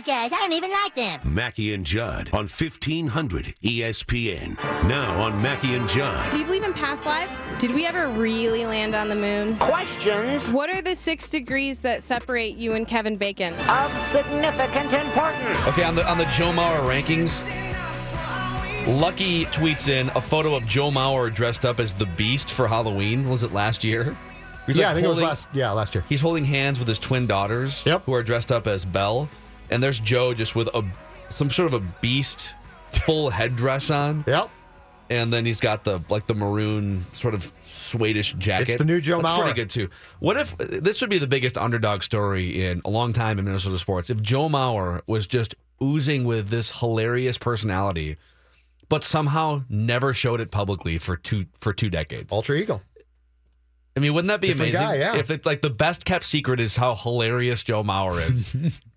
those guys. I don't even like them. Mackey and Judd on 1500 ESPN. Now on Mackey and Judd. Do you believe in past lives? Did we ever really land on the moon? Questions What are the six degrees that separate you and Kevin Bacon? of significant importance. Okay, on the on the Joe Mauer rankings, Lucky tweets in a photo of Joe Mauer dressed up as the Beast for Halloween. Was it last year? He's yeah, like I think it was last. Yeah, last year. He's holding hands with his twin daughters, Yep. who are dressed up as Belle, and there's Joe just with a some sort of a beast full headdress on, Yep. and then he's got the like the maroon sort of Swedish jacket. It's the new Joe That's Mauer. pretty good too. What if this would be the biggest underdog story in a long time in Minnesota sports? If Joe Mauer was just oozing with this hilarious personality, but somehow never showed it publicly for two for two decades. Ultra Eagle. I mean, wouldn't that be Different amazing? guy, yeah. If it's like the best kept secret is how hilarious Joe Mauer is.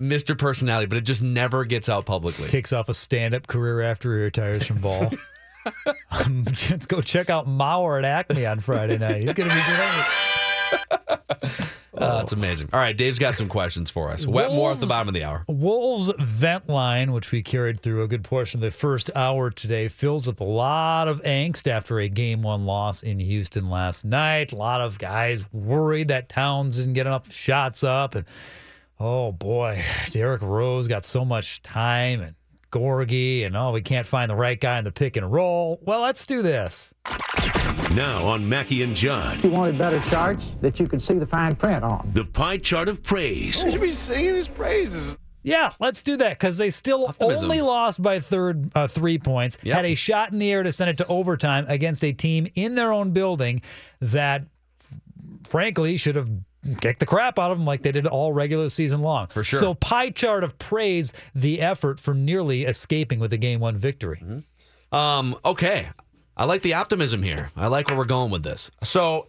Mr. Personality, but it just never gets out publicly. Kicks off a stand-up career after he retires from ball. um, let's go check out Mauer at Acme on Friday night. He's going to be great. Uh, it's amazing. All right, Dave's got some questions for us. Wetmore at the bottom of the hour. Wolves vent line, which we carried through a good portion of the first hour today, fills with a lot of angst after a game one loss in Houston last night. A lot of guys worried that Towns didn't get enough shots up. And oh boy, Derrick Rose got so much time and Gorgui, and oh, we can't find the right guy in the pick and roll. Well, let's do this. Now on Mackey and Judd. You wanted better charts that you could see the fine print on. The pie chart of praise. I should be singing his praises. Yeah, let's do that because they still Optimism. only lost by third uh, three points. Yep. Had a shot in the air to send it to overtime against a team in their own building that, f- frankly, should have kicked the crap out of them like they did all regular season long. For sure. So pie chart of praise the effort for nearly escaping with a game one victory. Um, okay. I like the optimism here. I like where we're going with this. So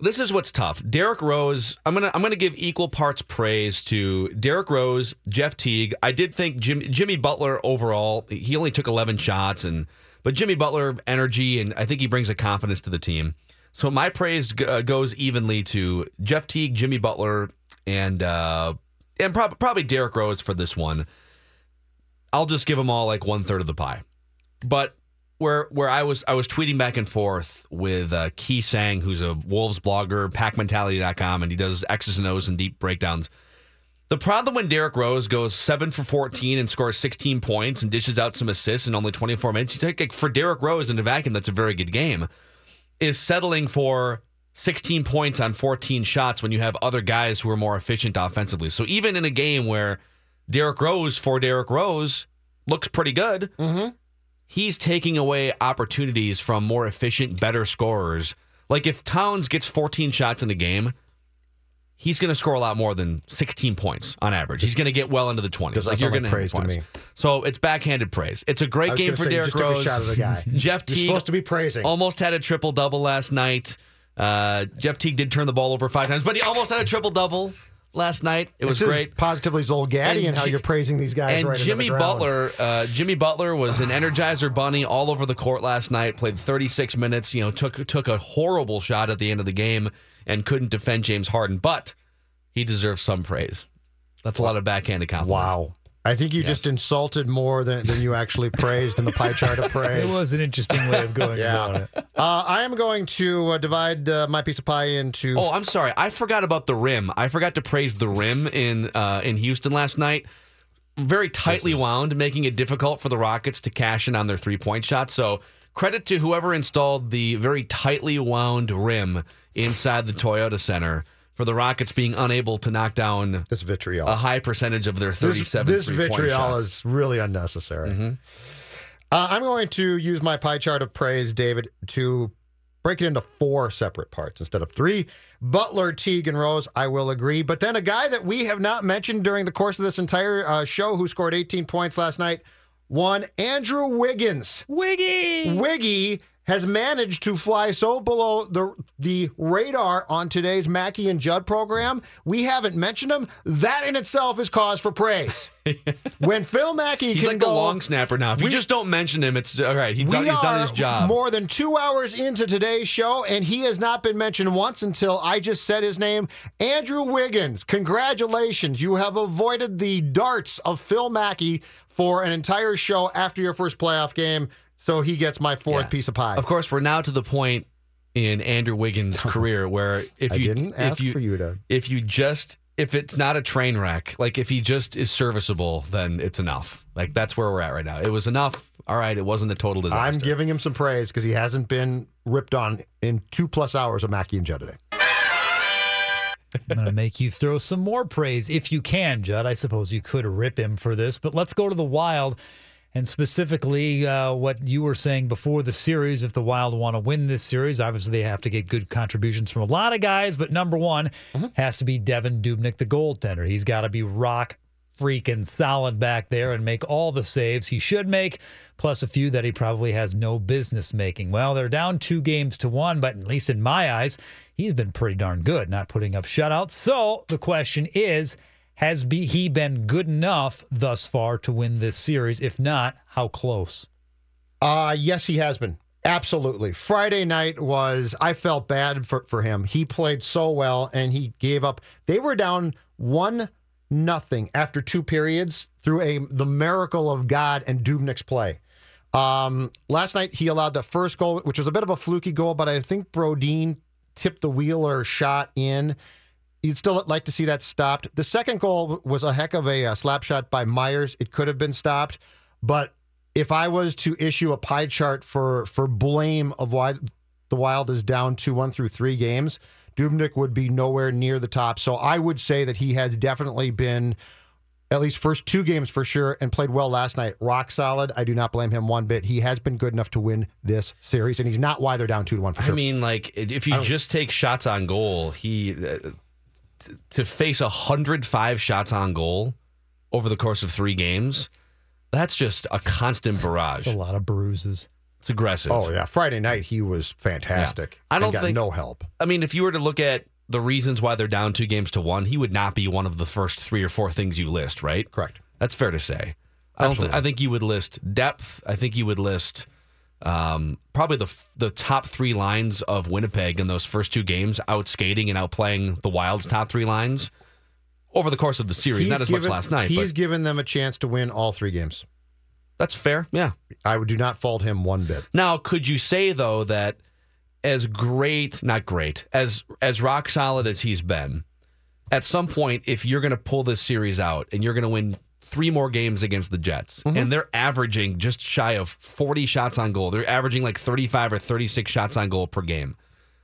this is what's tough. Derrick Rose, I'm gonna I'm gonna give equal parts praise to Derrick Rose, Jeff Teague. I did think Jim, Jimmy Butler overall, he only took 11 shots, and but Jimmy Butler energy, and I think he brings a confidence to the team. So my praise g- uh, goes evenly to Jeff Teague, Jimmy Butler, and uh, and prob- probably Derrick Rose for this one. I'll just give them all like one third of the pie. But where where I was I was tweeting back and forth with uh, Key Sang, who's a Wolves blogger, packmentality.com, and he does X's and O's and deep breakdowns. The problem when Derrick Rose goes seven for 14 and scores 16 points and dishes out some assists in only 24 minutes, he's like, like for Derrick Rose in a vacuum, that's a very good game, is settling for 16 points on 14 shots when you have other guys who are more efficient offensively. So even in a game where Derrick Rose for Derrick Rose looks pretty good, mm-hmm. he's taking away opportunities from more efficient, better scorers. Like if Towns gets 14 shots in the game, he's going to score a lot more than 16 points on average. He's going to get well into the 20s. Does like you're like going praise to points. me. So it's backhanded praise. It's a great game for say, you Derrick just took a Rose. shot at the guy. Jeff Teague supposed to be praising. almost had a triple double last night. Uh, Jeff Teague did turn the ball over five times, but he almost had a triple double last night. It was This is great. Positively Zolgadian And how Ji- you're praising these guys And right Jimmy. Butler, uh, Jimmy Butler was an Energizer bunny all over the court last night. Played 36 minutes. You know, took took a horrible shot at the end of the game and couldn't defend James Harden, but he deserves some praise. That's a lot of backhanded compliments. Wow. I think you just insulted more than, than you actually praised in the pie chart of praise. It was an interesting way of going Yeah. about it. Uh, I am going to uh, divide uh, my piece of pie into. Oh, I'm sorry. I forgot about the rim. I forgot to praise the rim in uh, in Houston last night. Very tightly wound, making it difficult for the Rockets to cash in on their three point shot. So credit to whoever installed the very tightly wound rim inside the Toyota Center for the Rockets being unable to knock down this vitriol. a high percentage of their 37 this three-point vitriol shots. is really unnecessary. Uh, I'm going to use my pie chart of praise, David, to break it into four separate parts instead of three. Butler, Teague, and Rose, I will agree. But then a guy that we have not mentioned during the course of this entire uh, show who scored 18 points last night, one, Andrew Wiggins. Wiggy! Wiggy has managed to fly so below the the radar on today's Mackey and Judd program. We haven't mentioned him. That in itself is cause for praise. when Phil Mackey He's like the long snapper now. If you We- just don't mention him, it's all right. Done, he's done his job. More than two hours into today's show, and he has not been mentioned once until I just said his name. Andrew Wiggins, congratulations. You have avoided the darts of Phil Mackey for an entire show after your first playoff game. So he gets my fourth Yeah. piece of pie. Of course, we're now to the point in Andrew Wiggins' career where if I you didn't if ask you for you to. if you just if it's not a train wreck, like if he just is serviceable, then it's enough. Like that's where we're at right now. It was enough. All right, it wasn't a total disaster. I'm giving him some praise because he hasn't been ripped on in two plus hours of Mackey and Judd today. I'm going to make you throw some more praise if you can, Judd. I suppose you could rip him for this, but let's go to the Wild and specifically uh, what you were saying before the series. If the Wild want to win this series, obviously they have to get good contributions from a lot of guys, but number one has to be Devan Dubnyk, the goaltender. He's got to be rock freaking solid back there and make all the saves he should make, plus a few that he probably has no business making. Well, they're down two games to one, but at least in my eyes, he's been pretty darn good, not putting up shutouts. So the question is, has be, he been good enough thus far to win this series? If not, how close? Uh yes, he has been. Absolutely. Friday night was I felt bad for, for him. He played so well and he gave up. They were down one nothing after two periods through a the miracle of God and Dubnyk's play. Um, last night he allowed the first goal, which was a bit of a fluky goal, but I think Brodin tipped the Wheeler shot in. You'd still like to see that stopped. The second goal was a heck of a, uh slap shot by Myers. It could have been stopped, but if I was to issue a pie chart for for blame of why the Wild is down two one through three games, Dubnyk would be nowhere near the top. So I would say that he has definitely been at least first two games for sure and played well last night. Rock solid. I do not blame him one bit. He has been good enough to win this series, and he's not why they're down two to one for sure. I mean, like if you just take shots on goal, he uh, t- to face hundred five shots on goal over the course of three games. That's just a constant barrage. A lot of bruises. It's aggressive. oh yeah, Friday night he was fantastic. Yeah. I don't got think- no help. I mean, if you were to look at the reasons why they're down two games to one, he would not be one of the first three or four things you list, right? Correct. That's fair to say. I don't. Th- I think you would list depth. I think you would list um, probably the f- the top three lines of Winnipeg in those first two games, out skating and outplaying the Wild's top three lines over the course of the series. He's not as given- much last night, He's but given them a chance to win all three games. that's fair. Yeah. I would do not fault him one bit. Now, could you say though that as great, not great, as as rock solid as he's been, at some point, if you're going to pull this series out and you're going to win three more games against the Jets, mm-hmm. and they're averaging just shy of 40 shots on goal, they're averaging like 35 or 36 shots on goal per game,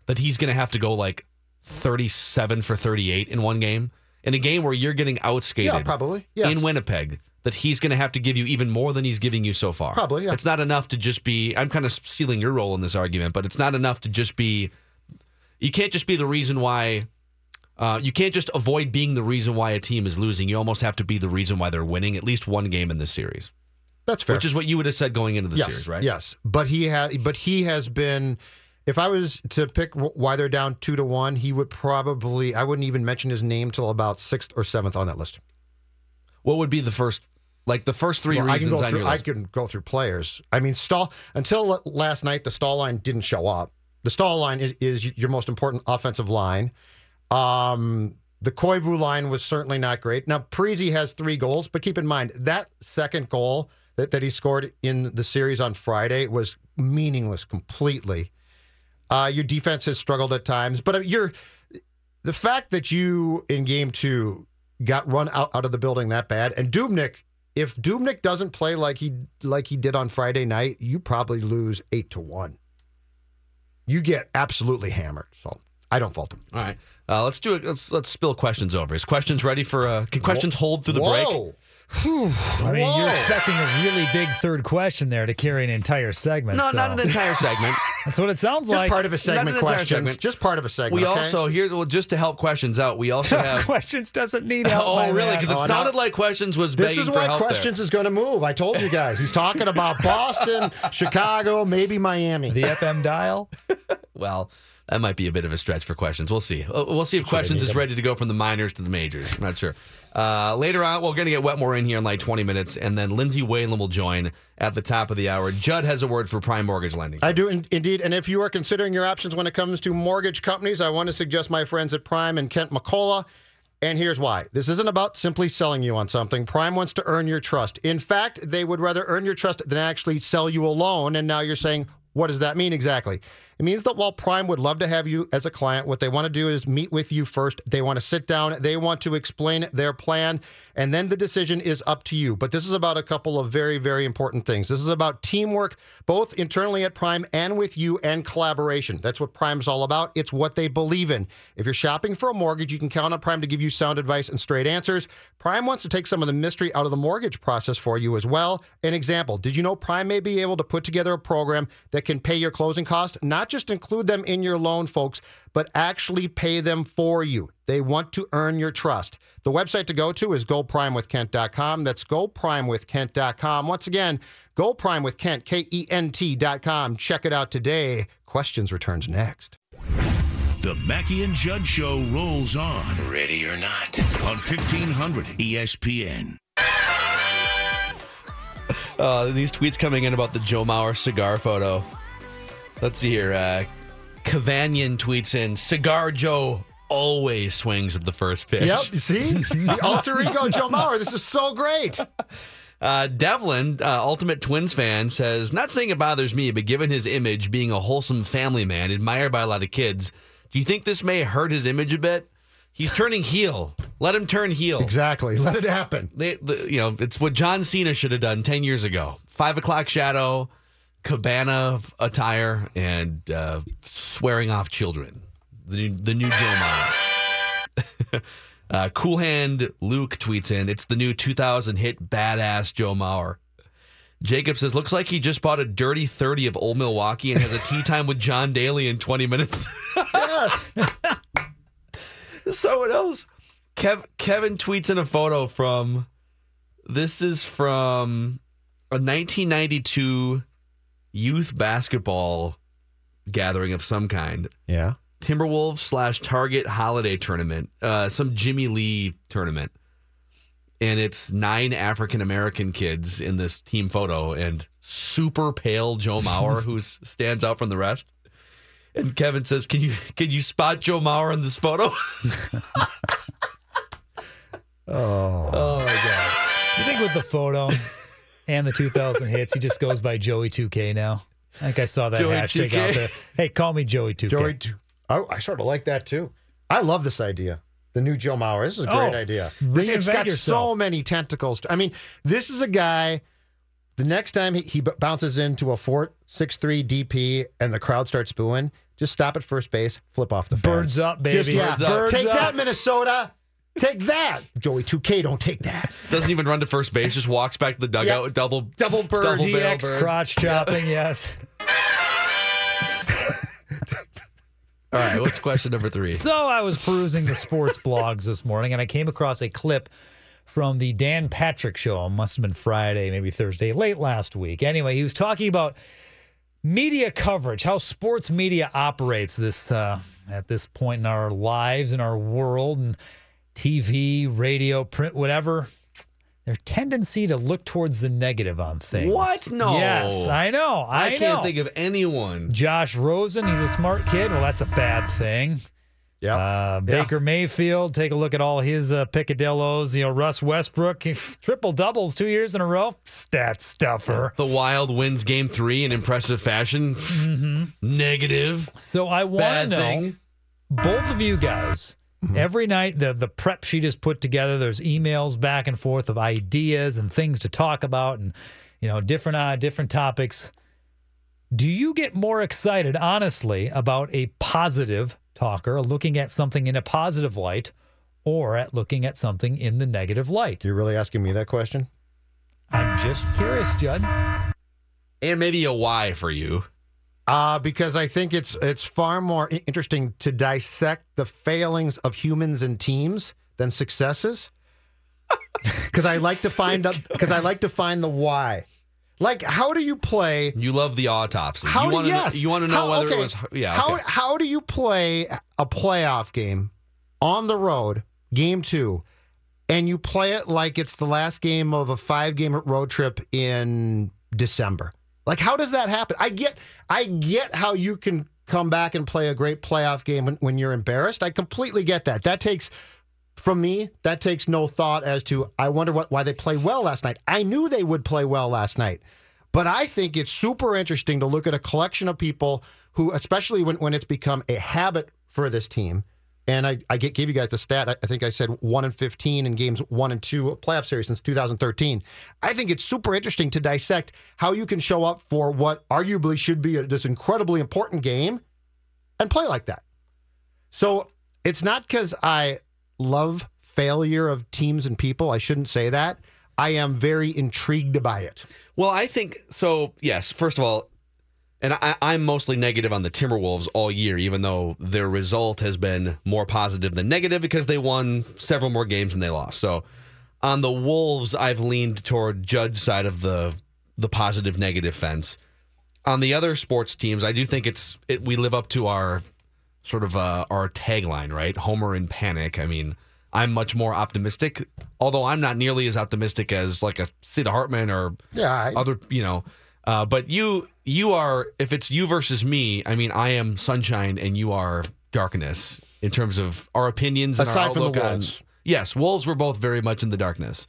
that he's going to have to go like 37 for 38 in one game, in a game where you're getting outskated, Yeah, probably. Yes. in Winnipeg. That he's going to have to give you even more than he's giving you so far. Probably, yeah. It's not enough to just be. I'm kind of stealing your role in this argument, but it's not enough to just be. You can't just be the reason why. Uh, you can't just avoid being the reason why a team is losing. You almost have to be the reason why they're winning at least one game in this series, That's fair. which is what you would have said going into the yes, series, right? Yes, but he has. But he has been. If I was to pick why they're down two to one, he would probably. I wouldn't even mention his name till about sixth or seventh on that list. What would be the first, like the first three Well, I can reasons go through. I can go through players. I mean, Staal until last night. The Staal line didn't show up. The Staal line is, is your most important offensive line. Um, The Koivu line was certainly not great. Now, Parise has three goals, but keep in mind that second goal that, that he scored in the series on Friday was meaningless completely. Uh, your defense has struggled at times, but uh, you're the fact that you in game two got run out, out of the building that bad, and Dubnyk, if Dubnyk doesn't play like he like he did on Friday night, you probably lose eight to one. You get absolutely hammered. So I don't fault him. All right, uh, let's do it. Let's let's spill questions over. Is questions ready for? Uh, can questions hold through the break? Whoa. I mean, Whoa. you're expecting a really big third question there to carry an entire segment. No, so not an entire segment. That's what it sounds like. Just like. part of a segment an questions. segment. Just part of a segment. We okay? also here's well, just to help questions out. We also have. questions doesn't need help. oh, really? Because it Oh, no. sounded like questions was This begging is for why questions is going to move. I told you guys. He's talking about Boston, Chicago, maybe Miami. the FM dial. Well, that might be a bit of a stretch for questions. We'll see. We'll see if questions is ready to go from the minors to the majors. I'm not sure. Uh, later on, we're going to get Wetmore in here in like 20 minutes, and then Lindsay Whalen will join at the top of the hour. Judd has a word for prime mortgage lending. I do in, indeed. And if you are considering your options when it comes to mortgage companies, I want to suggest my friends at Prime and Kent McCullough. And here's why. This isn't about simply selling you on something. Prime wants to earn your trust. In fact, they would rather earn your trust than actually sell you a loan. And now you're saying, what does that mean exactly? It means that while Prime would love to have you as a client, what they want to do is meet with you first. They want to sit down, they want to explain their plan, and then the decision is up to you. But this is about a couple of very, very important things. This is about teamwork, both internally at Prime and with you, and collaboration. That's what Prime's all about. It's what they believe in. If you're shopping for a mortgage, you can count on Prime to give you sound advice and straight answers. Prime wants to take some of the mystery out of the mortgage process for you as well. An example Did you know Prime may be able to put together a program that can pay your closing costs, not just include them in your loan, folks, but actually pay them for you? They want to earn your trust. The website to go to is goprimewithkent.com. That's goprimewithkent.com. Once again, goprimewithkent, K E N T.com. Check it out today. Questions returns next. The Mackey and Judd Show rolls on. Ready or not. On E 1500 ESPN. Uh, these tweets coming in about the Joe Mauer cigar photo. Let's see here. Uh, Cavanyan tweets in Cigar Joe always swings at the first pitch. Yep. See? the alter ego Joe Mauer. This is so great. Uh, Devlin, uh, Ultimate Twins fan, says, Not saying it bothers me, but given his image being a wholesome family man admired by a lot of kids, do you think this may hurt his image a bit? He's turning heel. Let him turn heel. Exactly. Let it happen. They, the, you know, it's what John Cena should have done 10 years ago. Five o'clock shadow, cabana attire, and uh, swearing off children. The new, the new Joe Mauer. uh, cool Hand Luke tweets in, it's the new 2000 hit Badass Joe Mauer. Jacob says, looks like he just bought a dirty 30 of Old Milwaukee and has a tea time with John Daly in 20 minutes. Yes. Someone else. Kev, Kevin tweets in a photo from. This is from a 1992 youth basketball gathering of some kind. yeah. Timberwolves slash Target holiday tournament, uh, some Jimmy Lee tournament. And it's nine African American kids in this team photo and super pale Joe Mauer, who stands out from the rest. And Kevin says, "Can you can you spot Joe Mauer in this photo?" Oh. oh my god! You think with the photo and the 2000 hits, he just goes by Joey 2K now? I think I saw that Joey hashtag 2K. out there. Hey, call me Joey 2K. Joey, t- oh, I sort of like that too. I love this idea. The new Joe Mauer. This is a great Oh, idea. This, it's reinvent got so yourself. many tentacles. I mean, this is a guy. The next time he, he b- bounces into a fort six three DP and the crowd starts booing, just stop at first base, flip off the fans. Birds up, baby. Just, yeah, Birds up. take that. Minnesota. Take that, Joey. Two K. Don't take that. Doesn't even run to first base; just walks back to the dugout. Yep. Double Double bird. double DX bird. crotch chopping, yes. All right, what's question number three? So I was perusing the sports blogs this morning and I came across a clip from the Dan Patrick show. It must have been Friday, maybe Thursday, late last week. Anyway, he was talking about media coverage, how sports media operates this uh, at this point in our lives, in our world, and TV, radio, print, whatever. Their tendency to look towards the negative on things. What? No. Yes, I know. I, I, can't think of anyone. Josh Rosen, he's a smart kid. Well, that's a bad thing. Yeah. Uh, Baker Mayfield, take a look at all his uh, picadillos. You know, Russ Westbrook, triple doubles two years in a row. Stat stuffer. The Wild wins game three in impressive fashion. Negative. So I want to know, both of you guys, every night the the prep sheet is put together. There's emails back and forth of ideas and things to talk about, and you know different uh, different topics. Do you get more excited, honestly, about a positive talker looking at something in a positive light, or at looking at something in the negative light? You're really asking me that question? I'm just curious, Judd. And maybe a why for you. Uh, because I think it's it's far more interesting to dissect the failings of humans and teams than successes. Because I like to find because I like to find the why. Like, how do you play? You love the autopsy. How you do to yes? know, you want to know How- whether okay. it was yeah. How okay. how do you play a playoff game on the road, game two, and you play it like it's the last game of a five game road trip in December? Like, how does that happen? I get I get how you can come back and play a great playoff game when, when you're embarrassed. I completely get that. That takes from me, that takes no thought as to I wonder what why they play well last night. I knew they would play well last night. But I think it's super interesting to look at a collection of people who, especially when, when it's become a habit for this team. And I, I gave you guys the stat. I, think I said one and 15 in games one and two playoff series since 2013. I think it's super interesting to dissect how you can show up for what arguably should be a, this incredibly important game and play like that. So it's not because I love failure of teams and people. I shouldn't say that. I am very intrigued by it. Well, I think so. Yes, first of all, and I, I'm mostly negative on the Timberwolves all year, even though their result has been more positive than negative because they won several more games than they lost. So, on the Wolves, I've leaned toward Judge's side of the the positive negative fence. On the other sports teams, I do think it's it, we live up to our sort of uh, our tagline, right? Homer in panic. I mean, I'm much more optimistic, although I'm not nearly as optimistic as like a Sid Hartman or Yeah, I- other, you know. Uh, but you you are if it's you versus me. I mean, I am sunshine and you are darkness in terms of our opinions and Aside our from the outlook on. Wolves. Yes, wolves were both very much in the darkness.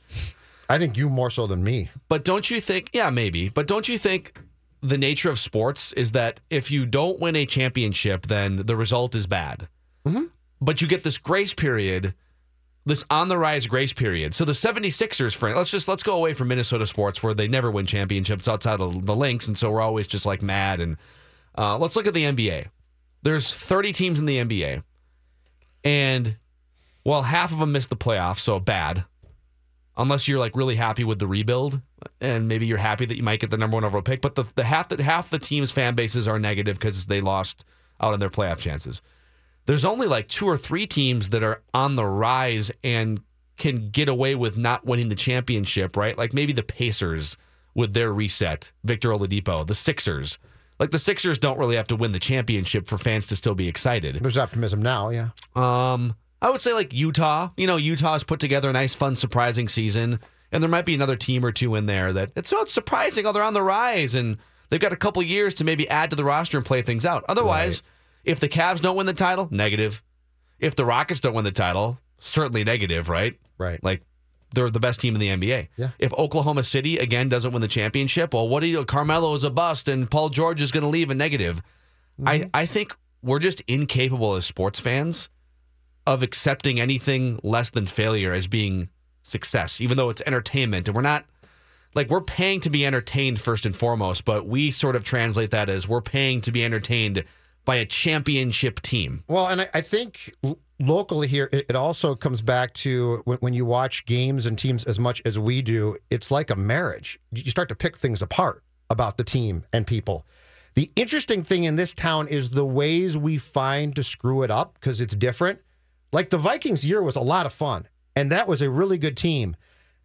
I think you more so than me. But don't you think? Yeah, maybe. But don't you think the nature of sports is that if you don't win a championship, then the result is bad. Mm-hmm. But you get this grace period, this on the rise grace period. So the 76ers, for let's just let's go away from Minnesota sports where they never win championships outside of the Lynx, and so we're always just like mad. And uh, let's look at the NBA. There's 30 teams in the NBA, and well, half of them missed the playoffs, so bad unless you're like really happy with the rebuild and maybe you're happy that you might get the number one overall pick. But the, the half that half the team's fan bases are negative because they lost out on their playoff chances. There's only like two or three teams that are on the rise and can get away with not winning the championship, right? Like maybe the Pacers with their reset, Victor Oladipo, the Sixers. Like the Sixers don't really have to win the championship for fans to still be excited. There's optimism now, yeah. Um, I would say like Utah. You know, Utah's put together a nice, fun, surprising season, and there might be another team or two in there that it's not surprising. Oh, they're on the rise, and they've got a couple years to maybe add to the roster and play things out. Otherwise, if the Cavs don't win the title, negative. If the Rockets don't win the title, certainly negative, right? Right. Like they're the best team in the NBA. Yeah. If Oklahoma City again doesn't win the championship, well, what do you? Carmelo is a bust, and Paul George is going to leave a negative. I mm-hmm. I think we're just incapable as sports fans of accepting anything less than failure as being success, even though it's entertainment, and we're not like we're paying to be entertained first and foremost, but we sort of translate that as we're paying to be entertained by a championship team. Well, and I, I think locally here, it, it also comes back to when, when you watch games and teams as much as we do, it's like a marriage. You start to pick things apart about the team and people. The interesting thing in this town is the ways we find to screw it up because it's different. Like the Vikings year was a lot of fun, and that was a really good team.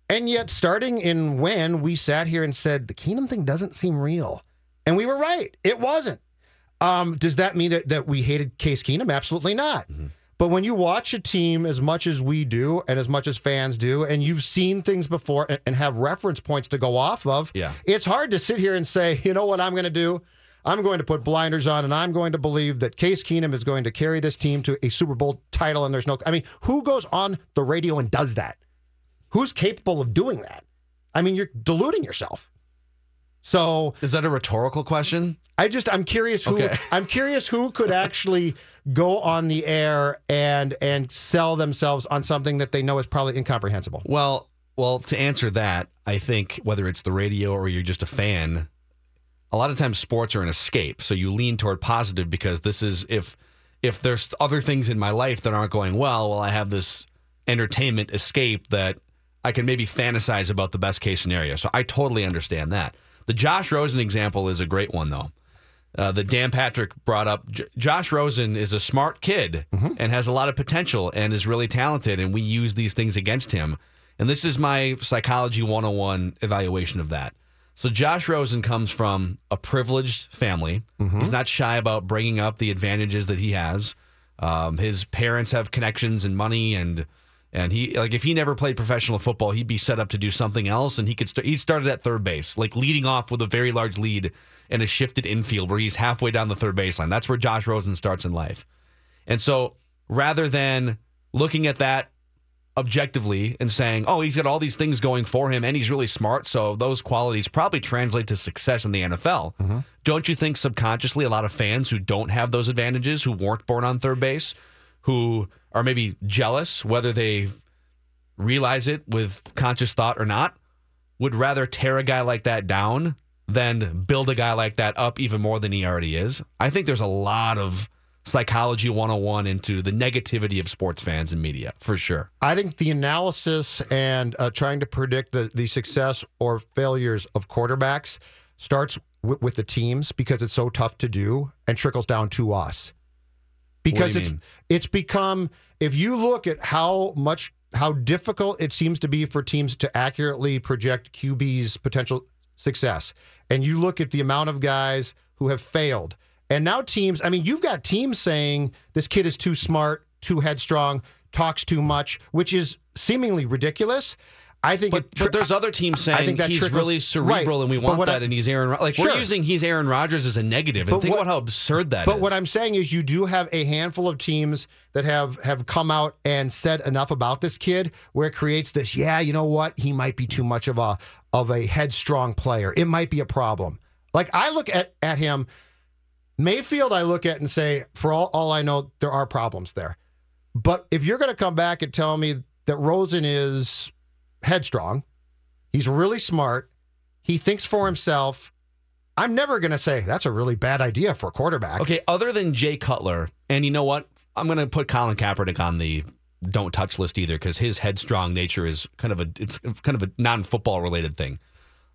And yet, starting in when we sat here and said the Keenum thing doesn't seem real, and we were right, it wasn't. Um, does that mean that, that we hated Case Keenum? Absolutely not. But when you watch a team as much as we do and as much as fans do, and you've seen things before and, and have reference points to go off of, Yeah. it's hard to sit here and say, you know what I'm going to do? I'm going to put blinders on and I'm going to believe that Case Keenum is going to carry this team to a Super Bowl title. And there's no, I mean, who goes on the radio and does that? Who's capable of doing that? I mean, you're deluding yourself. So Is that a rhetorical question? I just I'm curious who Okay. I'm curious who could actually go on the air and and sell themselves on something that they know is probably incomprehensible. Well, well, to answer that, I think whether it's the radio or you're just a fan, a lot of times sports are an escape. So you lean toward positive because this is if if there's other things in my life that aren't going well, well, I have this entertainment escape that I can maybe fantasize about the best case scenario. So I totally understand that. The Josh Rosen example is a great one though. Uh, that Dan Patrick brought up. J- Josh Rosen is a smart kid and has a lot of potential and is really talented, and we use these things against him. And this is my psychology 101 evaluation of that. So Josh Rosen comes from a privileged family. He's not shy about bringing up the advantages that he has. Um, his parents have connections and money, and and he like if he never played professional football, he'd be set up to do something else, and he could start. He started at third base, like leading off with a very large lead and a shifted infield where he's halfway down the third baseline. That's where Josh Rosen starts in life. And so rather than looking at that objectively and saying, oh, he's got all these things going for him and he's really smart, so those qualities probably translate to success in the NFL. Mm-hmm. Don't you think subconsciously a lot of fans who don't have those advantages, who weren't born on third base, who are maybe jealous, whether they realize it with conscious thought or not, would rather tear a guy like that down than build a guy like that up even more than he already is? I think there's a lot of psychology 101 into the negativity of sports fans and media for sure. I think the analysis and uh, trying to predict the, the success or failures of quarterbacks starts with the teams because it's so tough to do and trickles down to us. Because it's mean? it's become if you look at how much how difficult it seems to be for teams to accurately project QB's potential success, and you look at the amount of guys who have failed, and now teams. I mean, you've got teams saying this kid is too smart, too headstrong, talks too much, which is seemingly ridiculous. I think, But, tri- but there's other teams saying I think that he's trickles- really cerebral right. and we want that I- and he's Aaron like Sure. we're using he's Aaron Rodgers as a negative and But think what- about how absurd that is. But what I'm saying is, you do have a handful of teams that have have come out and said enough about this kid, where it creates this. Yeah, you know what? He might be too much of a of a headstrong player. It might be a problem. Like I look at at him, Mayfield. I look at and say, for all all I know, there are problems there. But if you're going to come back and tell me that Rosen is headstrong, he's really smart, he thinks for himself. I'm never going to say that's a really bad idea for a quarterback. Okay, other than Jay Cutler, and you know what? I'm going to put Colin Kaepernick on the don't touch list either because his headstrong nature is kind of a it's kind of a non-football related thing.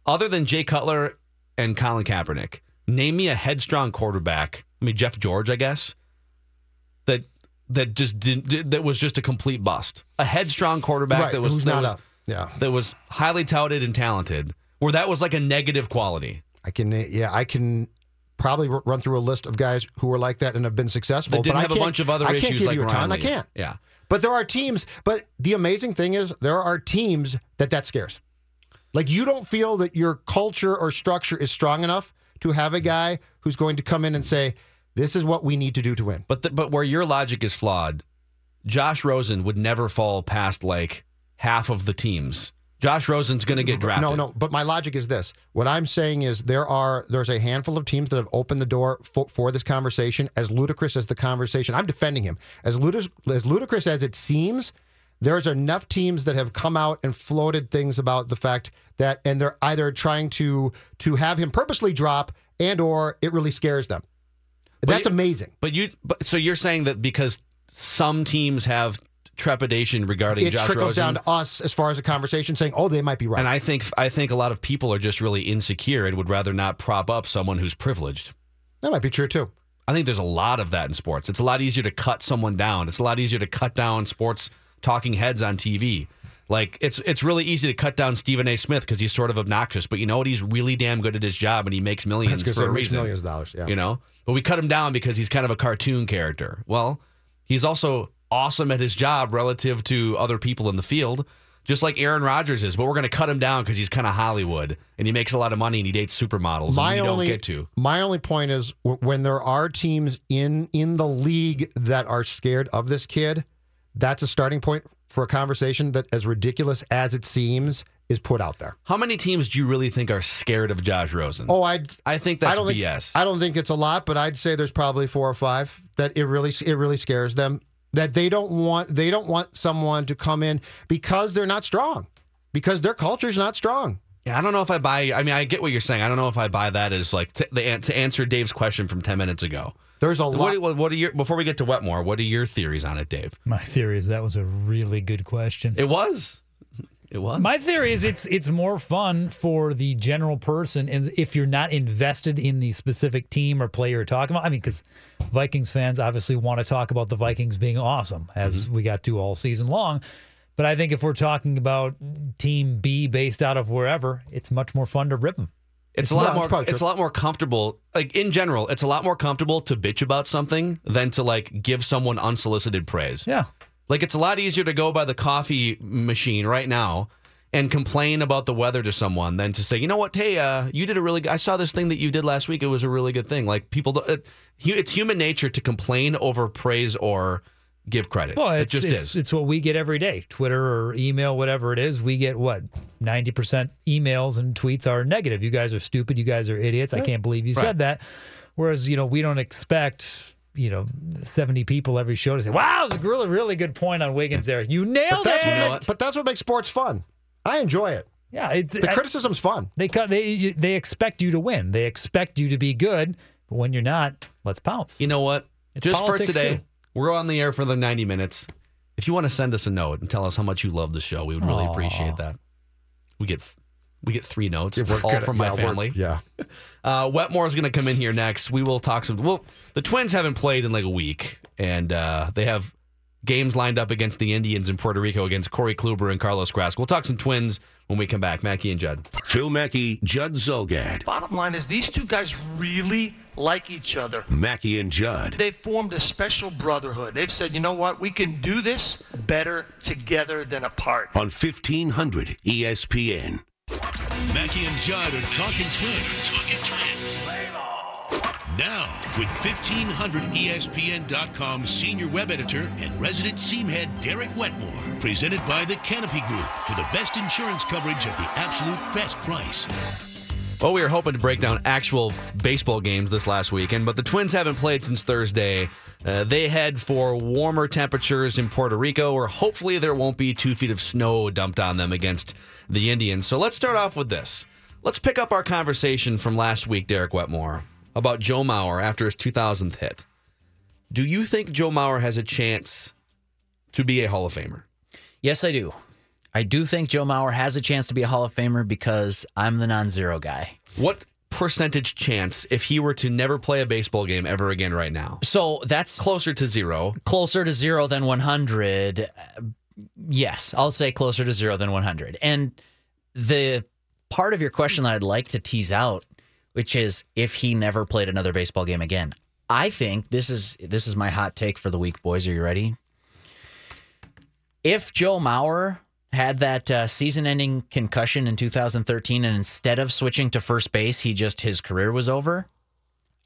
Other than Jay Cutler and Colin Kaepernick, name me a headstrong quarterback. I mean Jeff George, I guess. That that just didn't that was just a complete bust. A headstrong quarterback Right, that was that not was, a- yeah. that was highly touted and talented. Where that was like a negative quality. I can, yeah, I can probably r- run through a list of guys who were like that and have been successful. That didn't but I have a bunch of other I can't issues give like you a ton. I can't. Yeah. But there are teams. But the amazing thing is, there are teams that that scares. Like you don't feel that your culture or structure is strong enough to have a guy who's going to come in and say, "This is what we need to do to win." But the, but where your logic is flawed, Josh Rosen would never fall past like half of the teams. Josh Rosen's going to get drafted. No, no. But my logic is this: what I'm saying is there are there's a handful of teams that have opened the door for, for this conversation. As ludicrous as the conversation, I'm defending him. As ludicrous as ludicrous as it seems, there's enough teams that have come out and floated things about the fact that, and they're either trying to to have him purposely drop, and or it really scares them. That's you- amazing. But you, but so you're saying that because some teams have trepidation regarding It Josh trickles Rosen, down to us as far as a conversation saying, "Oh, they might be right." and I think I think a lot of people are just really insecure and would rather not prop up someone who's privileged. that might be true too. I think there's a lot of that in sports. It's a lot easier to cut someone down. It's a lot easier to cut down sports talking heads on TV. Like it's it's really easy to cut down Stephen A. Smith because he's sort of obnoxious, but you know what? He's really damn good at his job and he makes millions for a makes reason. millions of dollars, yeah. you know. But we cut him down because he's kind of a cartoon character. Well, he's also awesome at his job relative to other people in the field. just like Aaron Rodgers is, but we're going to cut him down because he's kind of Hollywood and he makes a lot of money and he dates supermodels. my and we only don't get to. my only point is when there are teams in in the league that are scared of this kid, that's a starting point for a conversation that, as ridiculous as it seems, is put out there. How many teams do you really think are scared of Josh Rosen? Oh, I I think I that's don't BS. Think, I don't think it's a lot, but I'd say there's probably four or five that it really it really scares them that they don't want they don't want someone to come in because they're not strong because their culture's not strong. Yeah, I don't know if I buy. I mean, I get what you're saying. I don't know if I buy that as like t- the, to answer Dave's question from ten minutes ago. There's a lot. What, what, what are your before we get to Wetmore? What are your theories on it, Dave? My theory is that was a really good question. It was. It was. My theory is it's it's more fun for the general person, and if you're not invested in the specific team or player you're talking about. I mean, because Vikings fans obviously want to talk about the Vikings being awesome, as mm-hmm. we got to all season long. But I think if we're talking about Team B based out of wherever, it's much more fun to rip them. It's a lot Yeah, it's more. probably It's, a lot more comfortable. Like in general, it's a lot more comfortable to bitch about something than to like give someone unsolicited praise. Yeah. Like it's a lot easier to go by the coffee machine right now and complain about the weather to someone than to say, you know what, hey, uh, you did a really. Good, I saw this thing that you did last week. It was a really good thing. Like people, it, it's human nature to complain over praise or give credit. Well, it it's just it's, is. it's what we get every day. Twitter or email, whatever it is, we get what ninety percent emails and tweets are negative. You guys are stupid. You guys are idiots. I can't believe you Right. said that. Whereas you know we don't expect you know seventy people every show to say, "Wow, it's a really really good point on Wiggins there. You nailed But that's, it." You know what? but that's what makes sports fun. I enjoy it. Yeah, it, The I- criticism's fun. they they they expect you to win. They expect you to be good. But when you're not, let's pounce. You know what? It's Just for politics, today, too. we're on the air for the 90 minutes. If you want to send us a note and tell us how much you love the show, we would really Aw. appreciate that. We get we get three notes, We're all gonna- from my we're- family. Yeah. Uh, Wetmore is going to come in here next. We will talk some. Well, the Twins haven't played in like a week, and uh, they have games lined up against the Indians in Puerto Rico against Corey Kluber and Carlos Grass. We'll talk some Twins when we come back. Mackey and Judd. Phil Mackey, Judd Zulgad. Bottom line is these two guys really like each other. Mackey and Judd. They've formed a special brotherhood. They've said, you know what, we can do this better together than apart. on 1500 ESPN. Mackey and Judd are talking twins. Talking twins. Now, with E 1500ESPN.com senior web editor and resident seamhead Derek Wetmore, presented by the Canopy Group for the best insurance coverage at the absolute best price. Well, we were hoping to break down actual baseball games this last weekend, but the Twins haven't played since Thursday. Uh, they head for warmer temperatures in Puerto Rico, where hopefully there won't be two feet of snow dumped on them against the Indians. So let's start off with this. Let's pick up our conversation from last week, Derek Wetmore, about Joe Mauer after his 2000th hit. Do you think Joe Mauer has a chance to be a Hall of Famer? Yes, I do. I do think Joe Mauer has a chance to be a Hall of Famer because I'm the non-zero guy. What percentage chance if he were to never play a baseball game ever again right now? So that's Closer to zero. closer to zero than 100. Uh, Yes, I'll say closer to zero than 100. And the part of your question that I'd like to tease out, which is if he never played another baseball game again, I think this is this is my hot take for the week, boys. Are you ready? If Joe Mauer had that uh, season-ending concussion in 2013, and instead of switching to first base, he just his career was over,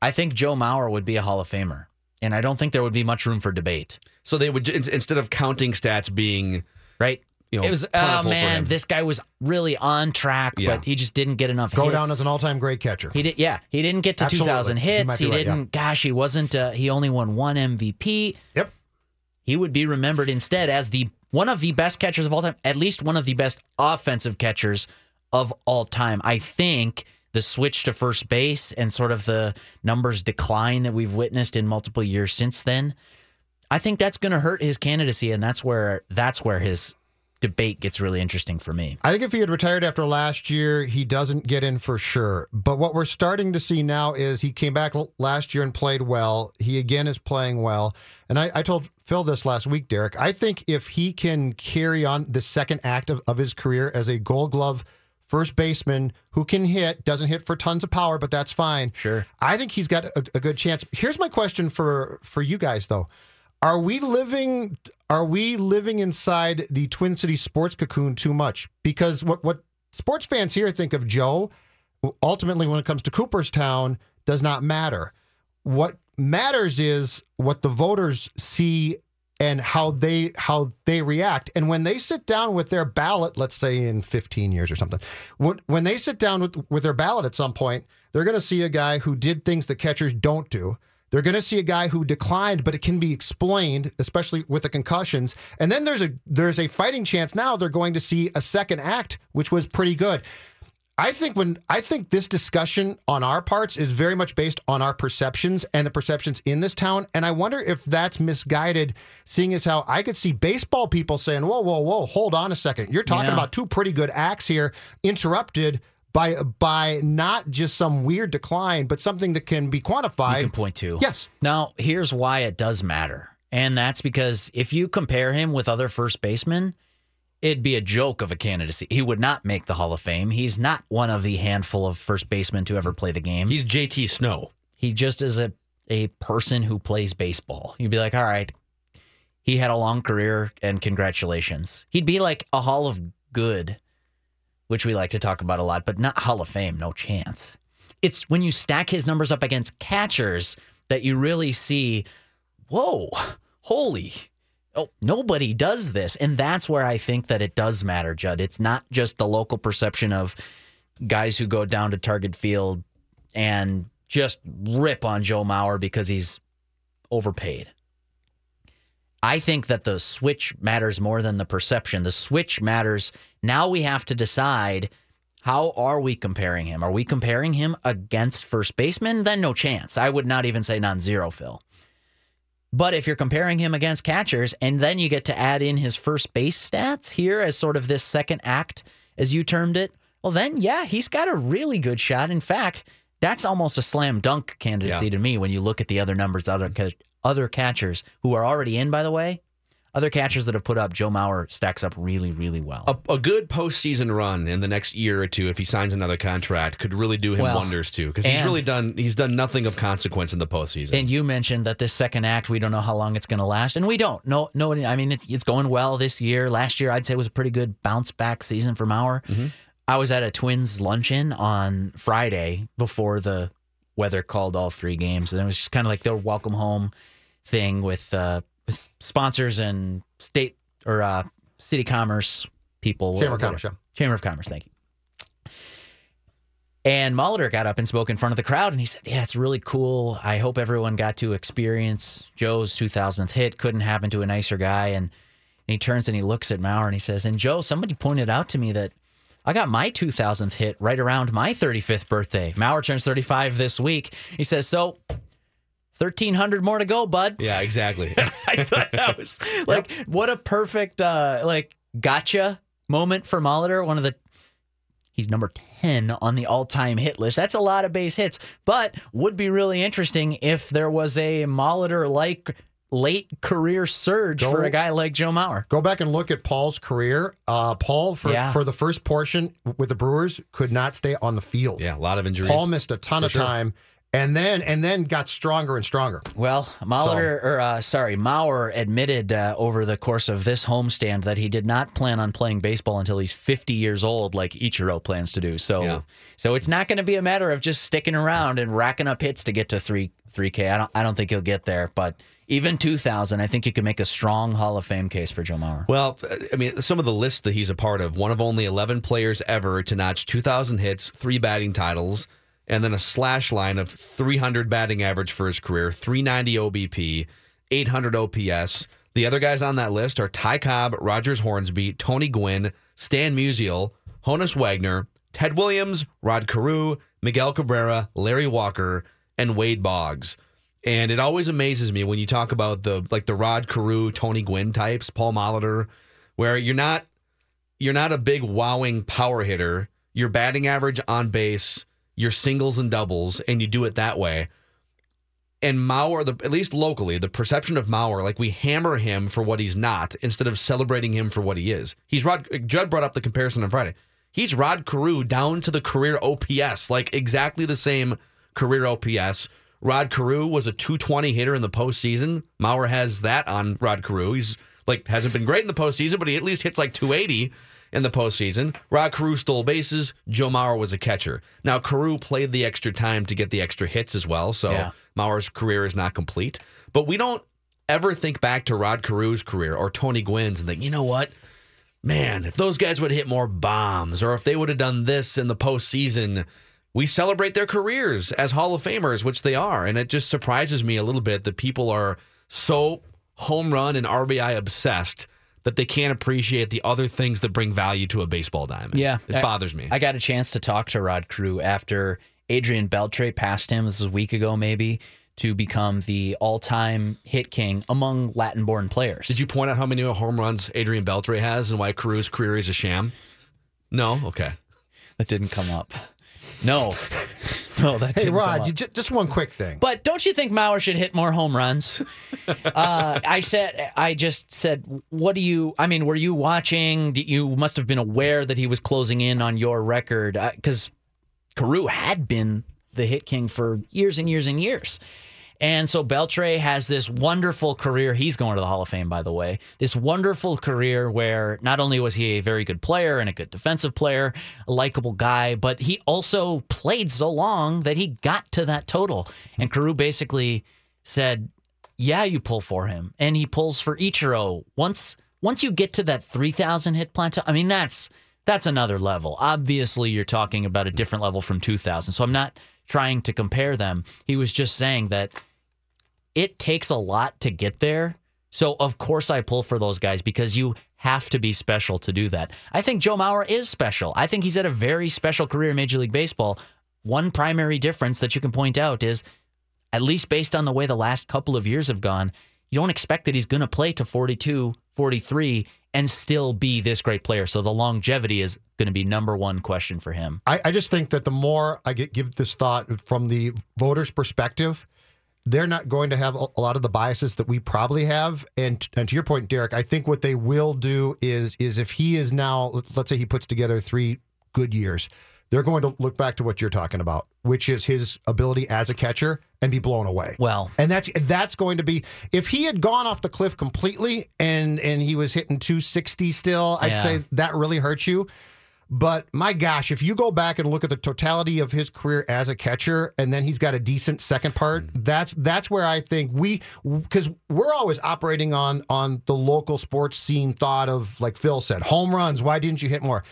I think Joe Mauer would be a Hall of Famer, and I don't think there would be much room for debate. So they would instead of counting stats being right? You know, it was oh plentiful for man, him. this guy was really on track, Yeah. but he just didn't get enough. Go hits. down as an all-time great catcher. He did, yeah. He didn't get to Absolutely. 2,000 hits. might He, right, didn't. Gosh, he wasn't. Uh, he only won one MVP. Yep. He would be remembered instead as the one of the best catchers of all time, at least one of the best offensive catchers of all time. I think the switch to first base and sort of the numbers decline that we've witnessed in multiple years since then, I think that's going to hurt his candidacy, and that's where that's where his debate gets really interesting for me. I think if he had retired after last year, he doesn't get in for sure. But what we're starting to see now is he came back last year and played well. He again is playing well. And I, I told Phil this last week, Derek. I think if he can carry on the second act of, of his career as a gold glove first baseman who can hit, doesn't hit for tons of power, but that's fine. Sure. I think he's got a, a good chance. Here's my question for for you guys though. Are we living? Are we living inside the Twin Cities sports cocoon too much? Because what what sports fans here think of Joe, ultimately, when it comes to Cooperstown, does not matter. What matters is what the voters see and how they how they react. And when they sit down with their ballot, let's say in 15 years or something, when when they sit down with with their ballot at some point, they're going to see a guy who did things that catchers don't do. They're going to see a guy who declined, but it can be explained, especially with the concussions. And then there's a there's a fighting chance now they're going to see a second act, which was pretty good. I think when I think this discussion on our parts is very much based on our perceptions and the perceptions in this town, and I wonder if that's misguided. Seeing as how I could see baseball people saying, "Whoa, whoa, whoa, hold on a second, you're talking Yeah. about two pretty good acts here, interrupted by by not just some weird decline, but something that can be quantified." You can point to. Yes. Now, here's why it does matter. And that's because if you compare him with other first basemen, it'd be a joke of a candidacy. He would not make the Hall of Fame. He's not one of the handful of first basemen to ever play the game. He's JT Snow. He just is a, a person who plays baseball. You'd be like, all right, he had a long career and congratulations. He'd be like a Hall of Good, which we like to talk about a lot, but not Hall of Fame, no chance. It's when you stack his numbers up against catchers that you really see, whoa, holy. Oh, nobody does this. And that's where I think that it does matter, Judd. It's not just the local perception of guys who go down to Target Field and just rip on Joe Mauer because he's overpaid. I think that the switch matters more than the perception. The switch matters. Now we have to decide how are we comparing him? Are we comparing him against first baseman? Then no chance. I would not even say non zero, Phil. But if you're comparing him against catchers and then you get to add in his first base stats here as sort of this second act, as you termed it, well, then, yeah, he's got a really good shot. In fact, that's almost a slam dunk candidacy Yeah. to me when you look at the other numbers, other, other catchers who are already in, by the way. Other catchers that have put up, Joe Mauer stacks up really, really well. A, a good postseason run in the next year or two, if he signs another contract, could really do him Well, wonders too. Because he's really done he's done nothing of consequence in the postseason. And you mentioned that this second act, we don't know how long it's going to last, and we don't. No, no. I mean, it's, it's going well this year. Last year, I'd say was a pretty good bounce back season for Mauer. I was at a Twins luncheon on Friday before the weather called all three games, and it was just kind of like their welcome home thing with uh, sponsors and state or uh, city commerce people. Chamber of. Commerce, yeah. Chamber of Commerce. Thank you. And Molitor got up and spoke in front of the crowd, and he said, "Yeah, it's really cool. I hope everyone got to experience Joe's 2000th hit. Couldn't happen to a nicer guy." And, and he turns and he looks at Mauer and he says, "And Joe, somebody pointed out to me that I got my 2000th hit right around my 35th birthday. Mauer turns 35 this week. He says, so." 1300 more to go, bud. yeah, exactly. I thought that was like what a perfect uh like gotcha moment for Molitor. One of the he's number 10 on the all-time hit list. That's a lot of base hits, but would be really interesting if there was a Molitor like late career surge Go- for a guy like Joe Mauer. Go back and look at Paul's career. Uh, Paul, for, Yeah. for the first portion with the Brewers, could not stay on the field. yeah, a lot of injuries. Paul missed a ton For of sure. time, and then and then got stronger and stronger. Well, Molitor, or uh, sorry, Mauer admitted uh, over the course of this homestand that he did not plan on playing baseball until he's 50 years old, like Ichiro plans to do. So, Yeah. so it's not going to be a matter of just sticking around and racking up hits to get to three 3K. I don't, I don't think he'll get there, but even 2,000, I think you can make a strong Hall of Fame case for Joe Mauer. Well, I mean, some of the lists that he's a part of, one of only 11 players ever to notch 2,000 hits, three batting titles, and then a slash line of 300 batting average for his career, 390 OBP, 800 OPS. The other guys on that list are Ty Cobb, Rogers Hornsby, Tony Gwynn, Stan Musial, Honus Wagner, Ted Williams, Rod Carew, Miguel Cabrera, Larry Walker, and Wade Boggs. And it always amazes me when you talk about the like the Rod Carew, Tony Gwynn types, Paul Molitor, where you're not you're not a big wowing power hitter. Your batting average on base, your singles and doubles, and you do it that way. And Mauer, the, at least locally, the perception of Mauer, like we hammer him for what he's not instead of celebrating him for what he is. He's Rod. Judd brought up the comparison on Friday. He's Rod Carew down to the career OPS, like exactly the same career OPS. Rod Carew was a 220 hitter in the postseason. Mauer has that on Rod Carew. He's like hasn't been great in the postseason, but he at least hits like 280 in the postseason. Rod Carew stole bases. Joe Mauer was a catcher. Now Carew played the extra time to get the extra hits as well, so Yeah. Mauer's career is not complete. But we don't ever think back to Rod Carew's career or Tony Gwynn's and think, you know what? Man, if those guys would have hit more bombs or if they would have done this in the postseason, we celebrate their careers as Hall of Famers, which they are. And it just surprises me a little bit that people are so home run and RBI obsessed that they can't appreciate the other things that bring value to a baseball diamond. Yeah, It I- bothers me. I got a chance to talk to Rod Carew after Adrian Beltre passed him. This was a week ago, maybe, to become the all-time hit king among Latin-born players. Did you point out how many home runs Adrian Beltre has and why Carew's career is a sham? No? Okay. That didn't come up. No, no, that Hey, didn't Rod, you, ju- just one quick thing. But don't you think Mauer should hit more home runs? uh, I said, I just said, what do you? I mean, were you watching? You must have been aware that he was closing in on your record because Carew had been the hit king for years and years and years. And so Beltre has this wonderful career. He's going to the Hall of Fame, by the way. This wonderful career where not only was he a very good player and a good defensive player, a likable guy, but he also played so long that he got to that total. And Carew basically said, "Yeah, you pull for him," and he pulls for Ichiro. Once once you get to that three thousand hit plateau, I mean that's that's another level. Obviously, you're talking about a different level from two thousand. So I'm not trying to compare them. He was just saying that it takes a lot to get there. So of course I pull for those guys because you have to be special to do that. I think Joe Mauer is special. I think he's had a very special career in Major League Baseball. One primary difference that you can point out is at least based on the way the last couple of years have gone, you don't expect that he's going to play to 42, 43 and still be this great player. So the longevity is going to be number one question for him. I, I just think that the more I get, give this thought from the voters' perspective, they're not going to have a, lot of the biases that we probably have. And and to your point, Derek, I think what they will do is is if he is now, let's say he puts together three good years, they're going to look back to what you're talking about, which is his ability as a catcher and be blown away. Well, and that's that's going to be if he had gone off the cliff completely and and he was hitting 260 still, I'd Yeah. say that really hurts you. But my gosh, if you go back and look at the totality of his career as a catcher, and then he's got a decent second part, mm. that's that's where I think we because we're always operating on on the local sports scene thought of like Phil said, home runs. Why didn't you hit more?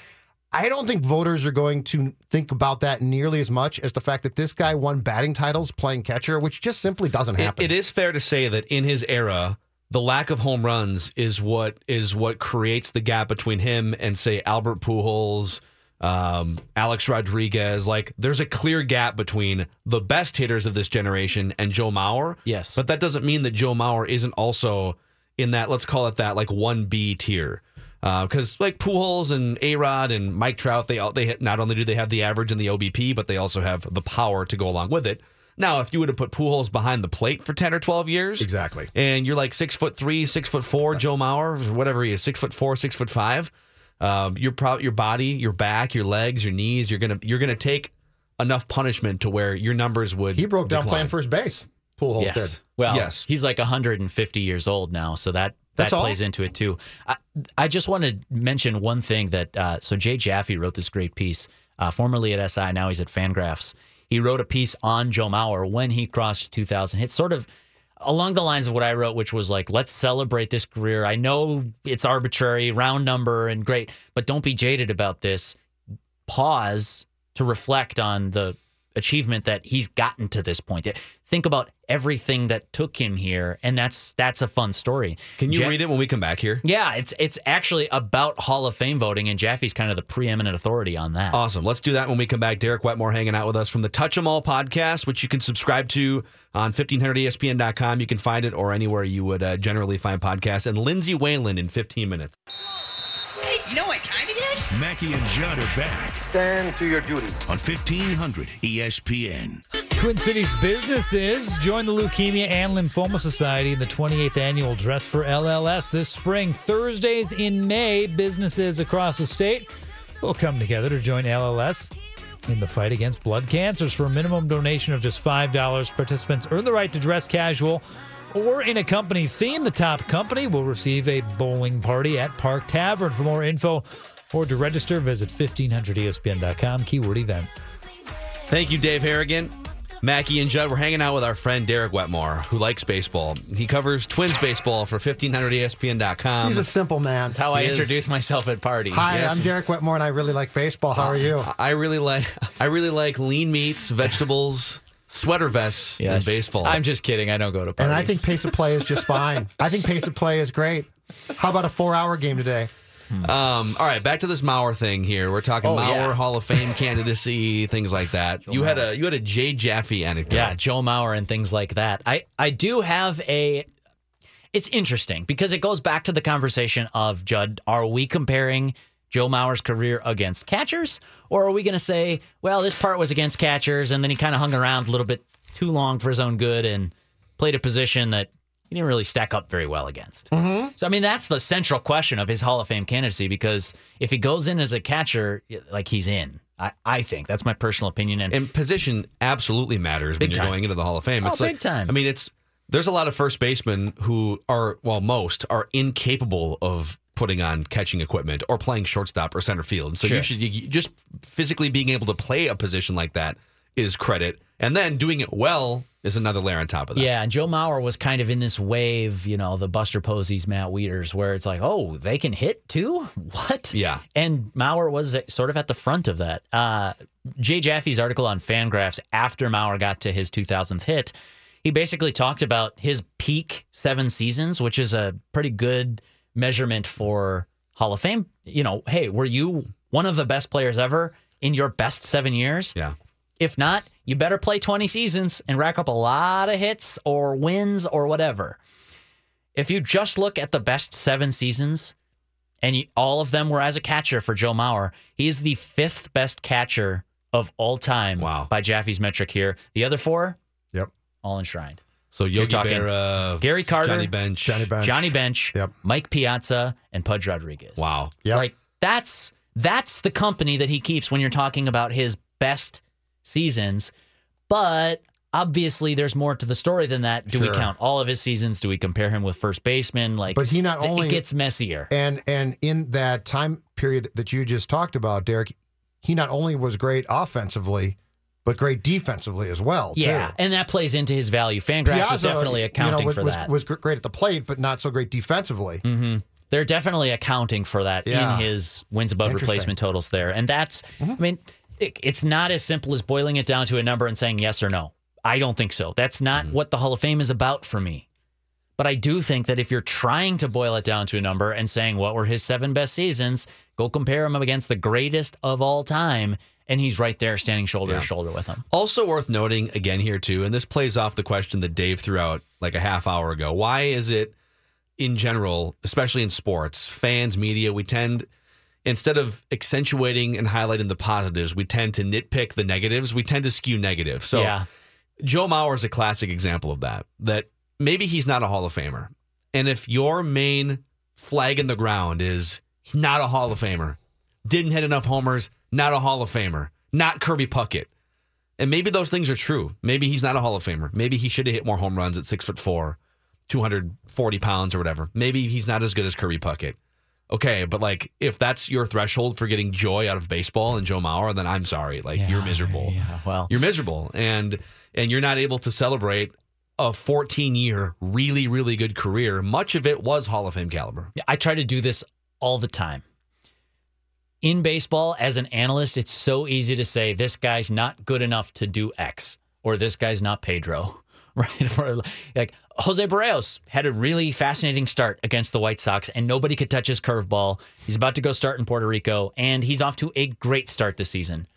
I don't think voters are going to think about that nearly as much as the fact that this guy won batting titles playing catcher, which just simply doesn't It- happen. it is fair to say that in his era, the lack of home runs is what is what creates the gap between him and say Albert Pujols, um, Alex Rodriguez. Like there's a clear gap between the best hitters of this generation and Joe Mauer. Yes. but that doesn't mean that Joe Mauer isn't also in that. Let's call it that, like one B tier. Because like Pujols and A Rod and Mike Trout, they all they hit, not only do they have the average and the OBP, but they also have the power to go along with it. Now, if you would have put Pujols behind the plate for ten or twelve years, exactly, and you're like six foot three, six foot four, Joe Mauer, whatever he is, six foot four, six foot five, um, your pro- your body, your back, your legs, your knees, you're gonna you're gonna take enough punishment to where your numbers would. he broke down decline. playing first base. Pujols yes. did. Well, Yes. he's like 150 years old now, so that that That's all? plays into it too. I, I just want to mention one thing that uh, so Jay Jaffe wrote this great piece, uh, formerly at SI, now he's at Fangraphs. He wrote a piece on Joe Mauer when he crossed 2,000 hits, sort of along the lines of what I wrote, which was like, let's celebrate this career. I know it's arbitrary, round number, and great, but don't be jaded about this. Pause to reflect on the achievement that he's gotten to this point. Think about everything that took him here, and that's that's a fun story. Can you Ja- read it when we come back here? Yeah, it's it's actually about Hall of Fame voting, and Jaffe's kind of the preeminent authority on that. Awesome. Let's do that when we come back. Derek Wetmore hanging out with us from the Touch 'em All podcast, which you can subscribe to on E 1500ESPN.com. You can find it or anywhere you would uh, generally find podcasts. And Lindsay Whalen in 15 minutes. Hey, you know what time it is? Mackey and Judd are back Stand to your duties. on E 1500 ESPN. Twin Cities businesses join the Leukemia and Lymphoma Society in the 28th annual Dress for LLS this spring. Thursdays in May, businesses across the state will come together to join LLS in the fight against blood cancers. For a minimum donation of just $5, participants earn the right to dress casual or in a company theme. The top company will receive a bowling party at Park Tavern. For more info or to register, visit E 1500ESPN.com, keyword events. Thank you, Dave Harrigan. Mackey and Judd, we're hanging out with our friend Derek Wetmore, who likes baseball. He covers Twins baseball for 1500ESPN.com. He's a simple man. That's how I is. introduce myself at parties. Hi, Yes. I'm Derek Wetmore, and I really like baseball. How are uh, you? I really like I really like lean meats, vegetables, sweater vests, Yes. and baseball. I'm just kidding. I don't go to parties. And I think pace of play is just fine. I think pace of play is great. How about a four-hour game today? Um, all right, back to this Mauer thing here. We're talking Oh, Mauer yeah. Hall of Fame candidacy, things like that. you had a you had a Jay Jaffe anecdote. Yeah, Joe Mauer and things like that. I I do have a. It's interesting because it goes back to the conversation of Judd. Are we comparing Joe Mauer's career against catchers, or are we going to say, well, this part was against catchers, and then he kind of hung around a little bit too long for his own good and played a position that he didn't really stack up very well against. Mm-hmm. So I mean, that's the central question of his Hall of Fame candidacy because if he goes in as a catcher, like he's in. I, I think that's my personal opinion. And And position absolutely matters when you're time. going into the Hall of Fame. Oh, It's big like, time. I mean, it's there's a lot of first basemen who are well, most are incapable of putting on catching equipment or playing shortstop or center field. So Sure. you should you, just physically being able to play a position like that is credit, and then doing it well is another layer on top of that. Yeah, and Joe Mauer was kind of in this wave, you know, the Buster Posies, Matt Wieters, where it's like, oh, they can hit too? What? Yeah. And Mauer was sort of at the front of that. Uh, Jay Jaffe's article on Fangraphs after Mauer got to his 2000th hit, he basically talked about his peak seven seasons, which is a pretty good measurement for Hall of Fame. You know, hey, were you one of the best players ever in your best seven years? Yeah. If not, you better play 20 seasons and rack up a lot of hits or wins or whatever. If you just look at the best seven seasons, and you, all of them were as a catcher for Joe Mauer, he is the fifth best catcher of all time Wow. by Jaffe's metric here. The other four, Yep. all enshrined. So You're talking Berra, Gary Carter, Johnny Bench, Johnny Bench. Johnny Bench, Yep. Mike Piazza, and Pudge Rodriguez. Wow. Yep. Like that's that's the company that he keeps when you're talking about his best seasons. But obviously there's more to the story than that. Do we count all of his seasons? Do we compare him with first baseman? Like But he not th- only it gets messier. and and in that time period that you just talked about, Derek, he not only was great offensively, but great defensively as well. Yeah, too. and that plays into his value. Fangraphs is Piazza, definitely you know, accounting was, for was, that. Was gr- great at the plate, but not so great defensively. hmm They're definitely accounting for that Yeah. in his wins above Mm-hmm. replacement totals there. And that's, I mean, it's not as simple as boiling it down to a number and saying yes or no. I don't think so. That's not Mm-hmm. what the Hall of Fame is about for me. But I do think that if you're trying to boil it down to a number and saying what were his seven best seasons, go compare him against the greatest of all time. And he's right there standing shoulder Yeah. to shoulder with him. Also worth noting again here too, and this plays off the question that Dave threw out like a half hour ago. Why is it in general, especially in sports, fans, media, we tend instead of accentuating and highlighting the positives, we tend to nitpick the negatives. We tend to skew negative. So yeah. Joe Mauer is a classic example of that. That maybe he's not a Hall of Famer. And if your main flag in the ground is not a Hall of Famer, didn't hit enough homers, not a Hall of Famer, not Kirby Puckett. And maybe those things are true. Maybe he's not a Hall of Famer. Maybe he should have hit more home runs at six foot four, 240 pounds or whatever. Maybe he's not as good as Kirby Puckett. Okay, but like if that's your threshold for getting joy out of baseball and Joe Mauer, then I'm sorry. Like you're miserable. Yeah. Well, You're miserable. And and you're not able to celebrate a 14 year really, really good career. Much of it was Hall of Fame caliber. I try to do this all the time. In baseball, as an analyst, it's so easy to say this guy's not good enough to do X or this guy's not Pedro, right? Like Jose Berrios had a really fascinating start against the White Sox and nobody could touch his curveball. He's about to go start in Puerto Rico and he's off to a great start this season.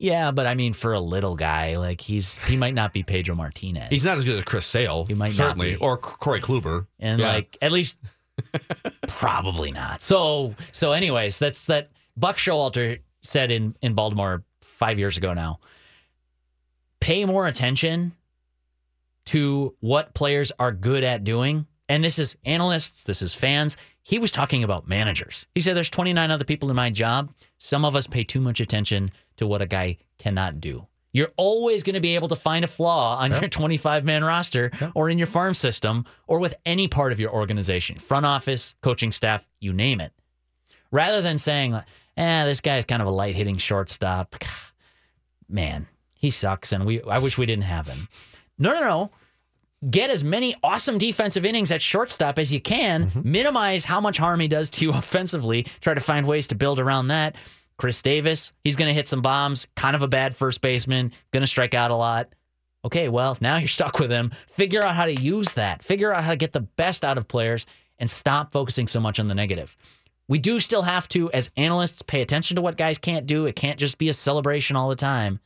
Yeah, but I mean, for a little guy, like he's he might not be Pedro Martinez. He's not as good as Chris Sale, He might not certainly, be. or Corey Kluber. and Yeah. like at least probably not. So so anyways, that's that Buck Showalter said in in Baltimore 5 years ago now. Pay more attention to what players are good at doing. And this is analysts, this is fans. He was talking about managers. He said there's 29 other people in my job. Some of us pay too much attention to what a guy cannot do. You're always going to be able to find a flaw on your 25 man roster or in your farm system or with any part of your organization, front office, coaching staff, you name it. Rather than saying, eh, this guy's kind of a light hitting shortstop. Man, he sucks and we I wish we didn't have him. No, no, no. Get as many awesome defensive innings at shortstop as you can. Mm-hmm. Minimize how much harm he does to you offensively. Try to find ways to build around that. Chris Davis, he's going to hit some bombs. Kind of a bad first baseman. Going to strike out a lot. Okay, well, now you're stuck with him. Figure out how to use that. Figure out how to get the best out of players and stop focusing so much on the negative. We do still have to, as analysts, pay attention to what guys can't do. It can't just be a celebration all the time.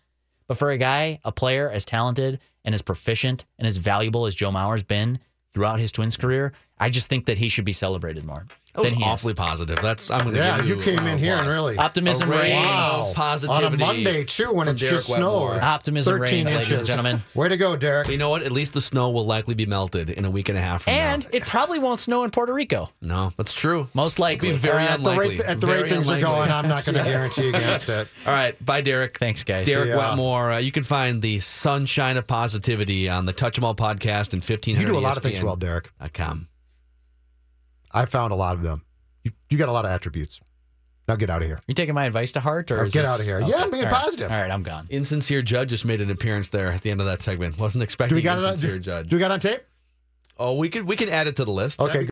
But for a guy, a player as talented and as proficient and as valuable as Joe Mauer's been throughout his Twins career, I just think that he should be celebrated more. That was awfully is. positive. That's I'm going to Yeah, give you you came in here and really Optimism A reigns. of positivity on a Monday too when it's Derek just Wetmore. snowed. Optimism 13 reigns, ladies and gentlemen. Way to go, Derek. You know what? At least the snow will likely be melted in a week and a half from And it probably won't snow in Puerto Rico. No, that's true. Most likely. It'd be very at the unlikely. rate, at the Very rate things unlikely. are going, I'm not going to guarantee against it. All right, bye, Derek. Thanks, guys. Derek See. Wetmore. Uh, you can find the sunshine of positivity on the Touch 'Em All podcast and 1500 You do a lot of things well, Derek. dot com. I found a lot of them. You, you got a lot of attributes. Now get out of here. You taking my advice to heart, or Now is get this- out of here. Okay. Yeah, I'm being All right. positive. All right, I'm gone. Insincere Judge just made an appearance there at the end of that segment. Wasn't expecting Do we got it? On, Insincere do, Judge. do we got on tape? oh, we could we can add it to the list. Okay,